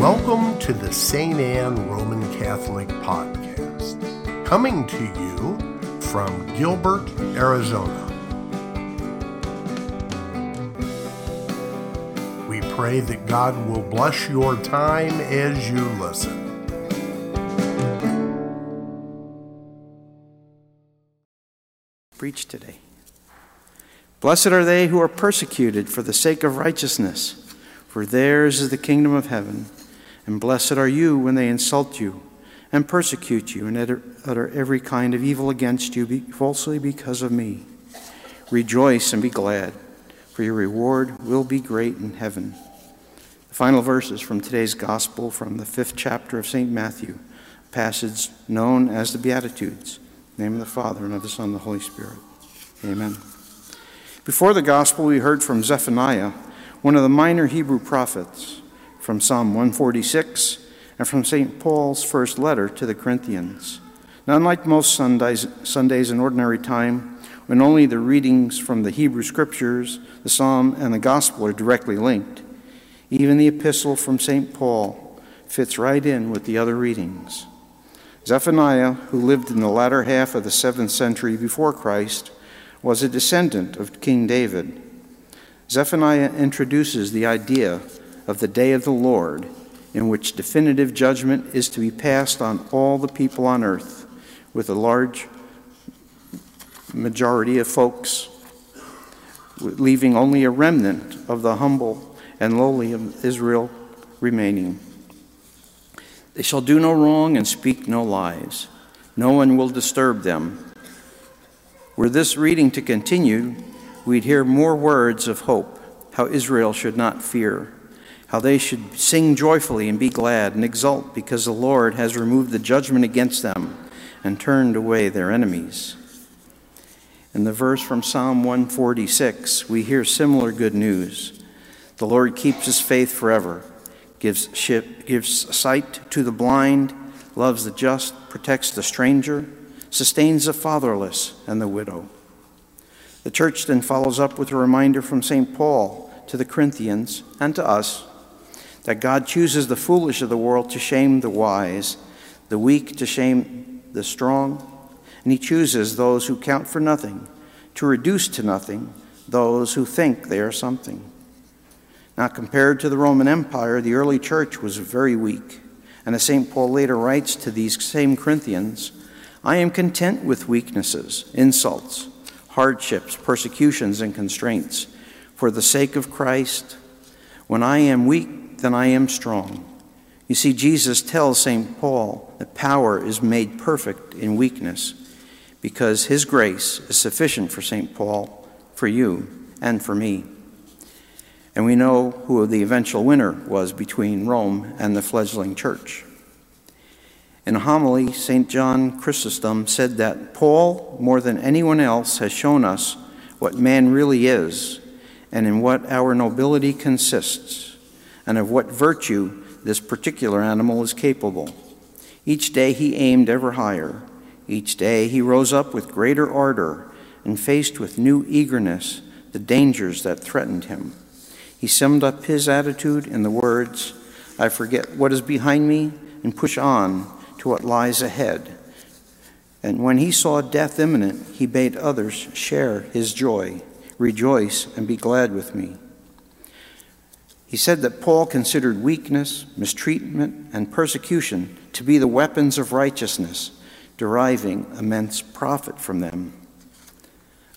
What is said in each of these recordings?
Welcome to the St. Anne Roman Catholic Podcast, coming to you from Gilbert, Arizona. We pray that God will bless your time as you listen. Preach today. Blessed are they who are persecuted for the sake of righteousness, for theirs is the kingdom of heaven. And blessed are you when they insult you and persecute you and utter every kind of evil against you falsely because of me. Rejoice and be glad, for your reward will be great in heaven. The final verses from today's gospel from the fifth chapter of St. Matthew, a passage known as the Beatitudes. name of the Father, and of the Son, and the Holy Spirit. Amen. Before the gospel, we heard from Zephaniah, one of the minor Hebrew prophets, from Psalm 146, and from St. Paul's first letter to the Corinthians. Now, unlike most Sundays, Sundays in ordinary time, when only the readings from the Hebrew scriptures, the psalm, and the gospel are directly linked, even the epistle from St. Paul fits right in with the other readings. Zephaniah, who lived in the latter half of the seventh century before Christ, was a descendant of King David. Zephaniah introduces the idea of the day of the Lord, in which definitive judgment is to be passed on all the people on earth, with a large majority of folks, leaving only a remnant of the humble and lowly of Israel remaining. They shall do no wrong and speak no lies. No one will disturb them were this reading to continue, we'd hear more words of hope, how Israel should not fear, how they should sing joyfully and be glad and exult because the Lord has removed the judgment against them and turned away their enemies. In the verse from Psalm 146, we hear similar good news. The Lord keeps his faith forever, gives, ship, gives sight to the blind, loves the just, protects the stranger sustains the fatherless and the widow. The church then follows up with a reminder from St. Paul to the Corinthians and to us that God chooses the foolish of the world to shame the wise, the weak to shame the strong, and he chooses those who count for nothing to reduce to nothing those who think they are something. Now, compared to the Roman Empire, the early church was very weak. And as St. Paul later writes to these same Corinthians, I am content with weaknesses, insults, hardships, persecutions, and constraints. For the sake of Christ, when I am weak, then I am strong. You see, Jesus tells St. Paul that power is made perfect in weakness because his grace is sufficient for St. Paul, for you, and for me. And we know who the eventual winner was between Rome and the fledgling church. In a homily, St. John Chrysostom said that Paul, more than anyone else, has shown us what man really is and in what our nobility consists, and of what virtue this particular animal is capable. Each day he aimed ever higher. Each day he rose up with greater ardor and faced with new eagerness the dangers that threatened him. He summed up his attitude in the words, I forget what is behind me and push on to what lies ahead. And when he saw death imminent, he bade others share his joy. Rejoice and be glad with me. He said that Paul considered weakness, mistreatment, and persecution to be the weapons of righteousness, deriving immense profit from them.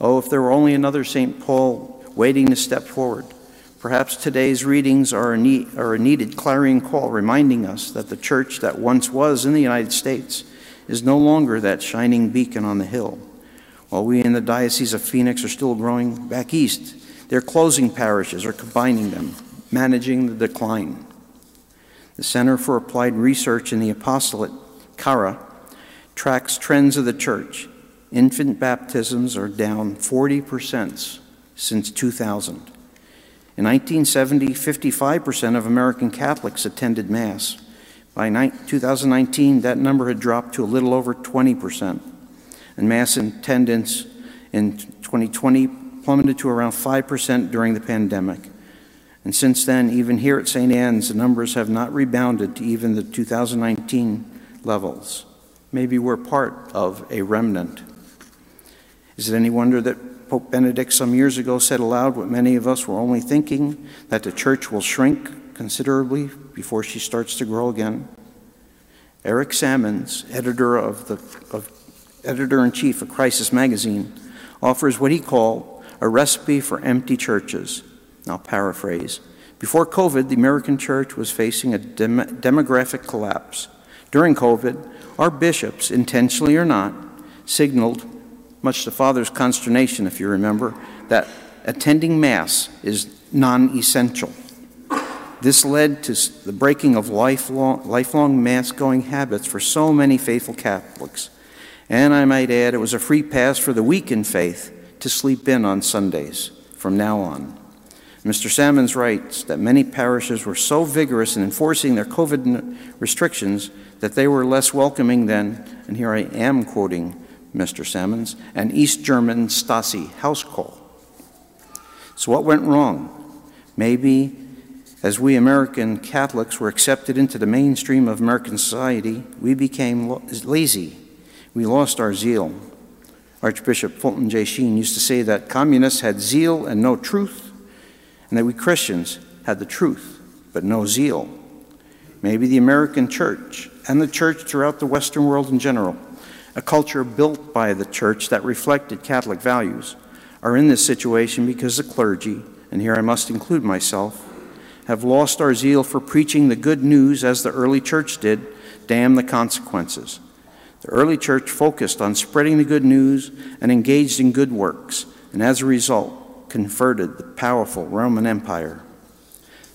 Oh, if there were only another St. Paul waiting to step forward Perhaps today's readings are a, need, are a needed clarion call reminding us that the church that once was in the United States is no longer that shining beacon on the hill. While we in the Diocese of Phoenix are still growing back east, their closing parishes are combining them, managing the decline. The Center for Applied Research in the Apostolate, CARA, tracks trends of the church. Infant baptisms are down 40% since 2000. In 1970, 55% of American Catholics attended Mass. By 2019, that number had dropped to a little over 20%. And Mass attendance in 2020 plummeted to around 5% during the pandemic. And since then, even here at St. Anne's, the numbers have not rebounded to even the 2019 levels. Maybe we're part of a remnant. Is it any wonder that Pope Benedict some years ago said aloud what many of us were only thinking that the church will shrink considerably before she starts to grow again? Eric Sammons, editor of the of, editor in chief of Crisis magazine, offers what he called a recipe for empty churches. I'll paraphrase. Before COVID, the American church was facing a dem- demographic collapse. During COVID, our bishops, intentionally or not, signaled, much to Father's consternation, if you remember, that attending Mass is non essential. This led to the breaking of lifelong, lifelong Mass going habits for so many faithful Catholics. And I might add, it was a free pass for the weak in faith to sleep in on Sundays from now on. Mr. Sammons writes that many parishes were so vigorous in enforcing their COVID restrictions that they were less welcoming than, and here I am quoting Mr. Sammons, an East German Stasi house call. So, what went wrong? Maybe as we American Catholics were accepted into the mainstream of American society, we became lazy. We lost our zeal. Archbishop Fulton J. Sheen used to say that communists had zeal and no truth, and that we Christians had the truth but no zeal. Maybe the American church and the church throughout the Western world in general, a culture built by the church that reflected Catholic values, are in this situation because the clergy, and here I must include myself, have lost our zeal for preaching the good news as the early church did, damn the consequences. The early church focused on spreading the good news and engaged in good works, and as a result, converted the powerful Roman Empire.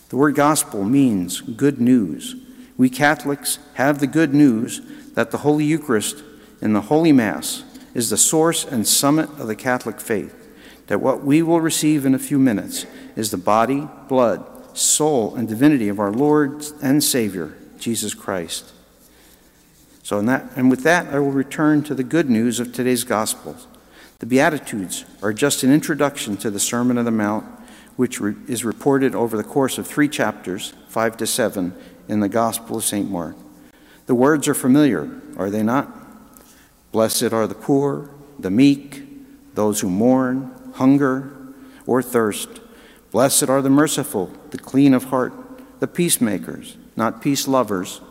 The word gospel means good news. We Catholics have the good news that the Holy Eucharist in the Holy Mass is the source and summit of the Catholic faith, that what we will receive in a few minutes is the body, blood, soul, and divinity of our Lord and Savior, Jesus Christ. So, that, and with that, I will return to the good news of today's Gospel. The Beatitudes are just an introduction to the Sermon on the Mount, which re- is reported over the course of three chapters, five to seven, in the Gospel of St. Mark. The words are familiar, are they not? Blessed are the poor, the meek, those who mourn, hunger, or thirst. Blessed are the merciful, the clean of heart, the peacemakers, not peace lovers,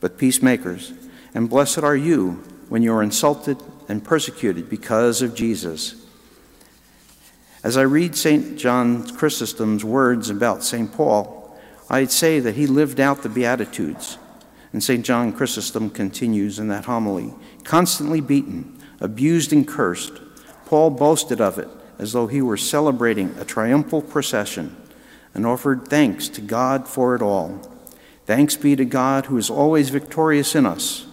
but peacemakers. And blessed are you when you are insulted and persecuted because of Jesus. As I read St. John Chrysostom's words about St. Paul, I'd say that he lived out the Beatitudes. And St. John Chrysostom continues in that homily constantly beaten, abused, and cursed, Paul boasted of it as though he were celebrating a triumphal procession and offered thanks to God for it all. Thanks be to God who is always victorious in us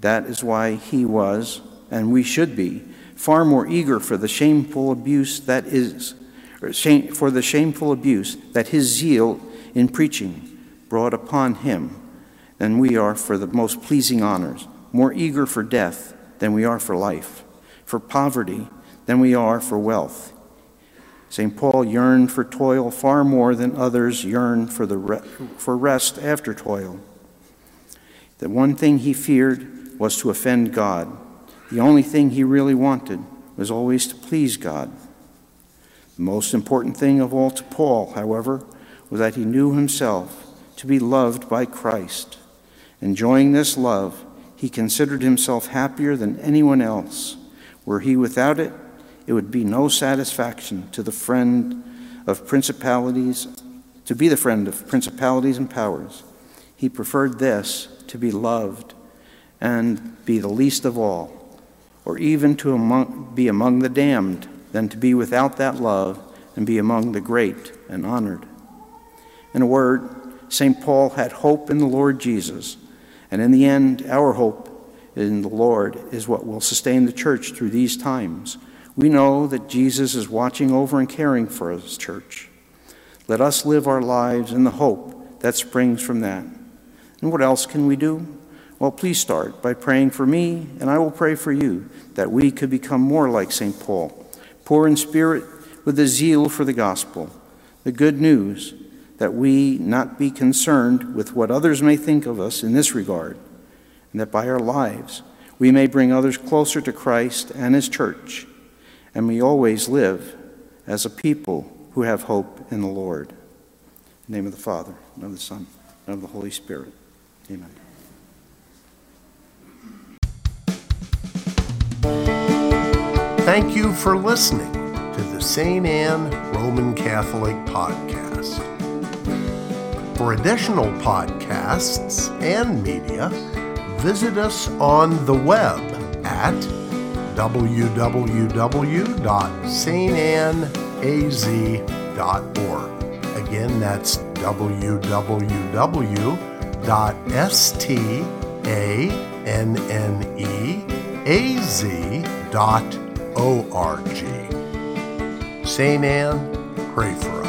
that is why he was, and we should be, far more eager for the shameful abuse that is, shame, for the shameful abuse that his zeal in preaching brought upon him than we are for the most pleasing honors, more eager for death than we are for life, for poverty than we are for wealth. St. Paul yearned for toil far more than others yearn for, the re- for rest after toil. The one thing he feared was to offend God. The only thing he really wanted was always to please God. The most important thing of all to Paul, however, was that he knew himself to be loved by Christ. Enjoying this love, he considered himself happier than anyone else. Were he without it, it would be no satisfaction to the friend of principalities, to be the friend of principalities and powers. He preferred this to be loved and be the least of all, or even to among, be among the damned, than to be without that love and be among the great and honored. In a word, St. Paul had hope in the Lord Jesus, and in the end, our hope in the Lord is what will sustain the church through these times. We know that Jesus is watching over and caring for his church. Let us live our lives in the hope that springs from that. And what else can we do? Well, please start by praying for me, and I will pray for you that we could become more like St. Paul, poor in spirit with a zeal for the gospel, the good news that we not be concerned with what others may think of us in this regard, and that by our lives we may bring others closer to Christ and His church, and we always live as a people who have hope in the Lord. In the name of the Father, and of the Son, and of the Holy Spirit. Amen. Thank you for listening to the St. Anne Roman Catholic Podcast. For additional podcasts and media, visit us on the web at www.stanneaz.org. Again, that's www.stanneaz.org. Say, Anne, pray for